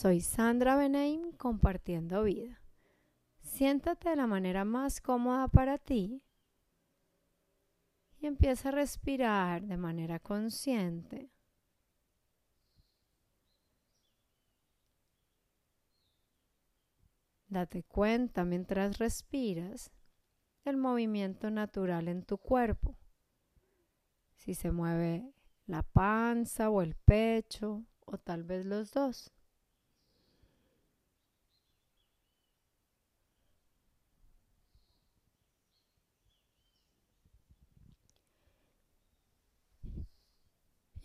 Soy Sandra Benaim compartiendo vida. Siéntate de la manera más cómoda para ti y empieza a respirar de manera consciente. Date cuenta mientras respiras del movimiento natural en tu cuerpo. Si se mueve la panza o el pecho o tal vez los dos.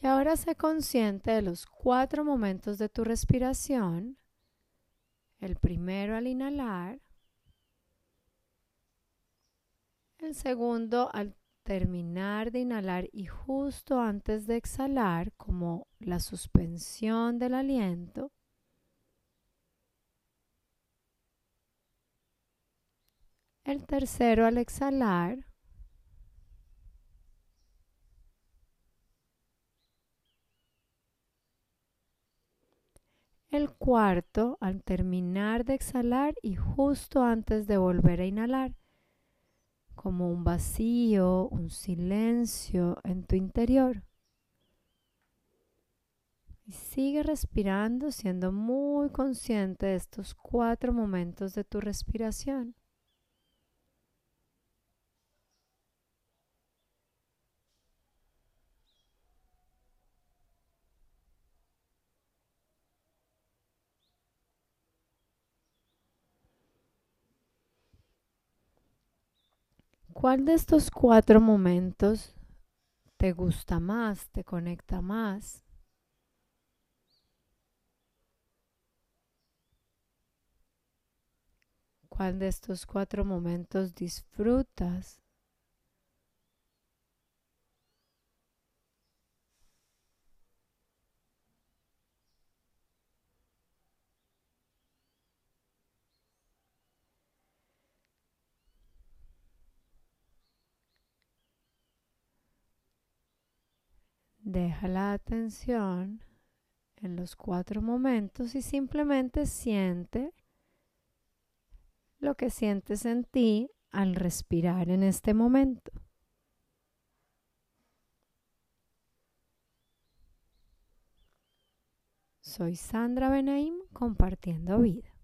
Ahora sé consciente de los cuatro momentos de tu respiración. El primero al inhalar. El segundo al terminar de inhalar y justo antes de exhalar, como la suspensión del aliento. El tercero al exhalar. El cuarto al terminar de exhalar y justo antes de volver a inhalar, como un vacío, un silencio en tu interior. Y sigue respirando siendo muy consciente de estos cuatro momentos de tu respiración. ¿Cuál de estos cuatro momentos te gusta más, te conecta más? ¿Cuál de estos cuatro momentos disfrutas? Deja la atención en los cuatro momentos y simplemente siente lo que sientes en ti al respirar en este momento. Soy Sandra Benaim compartiendo vida.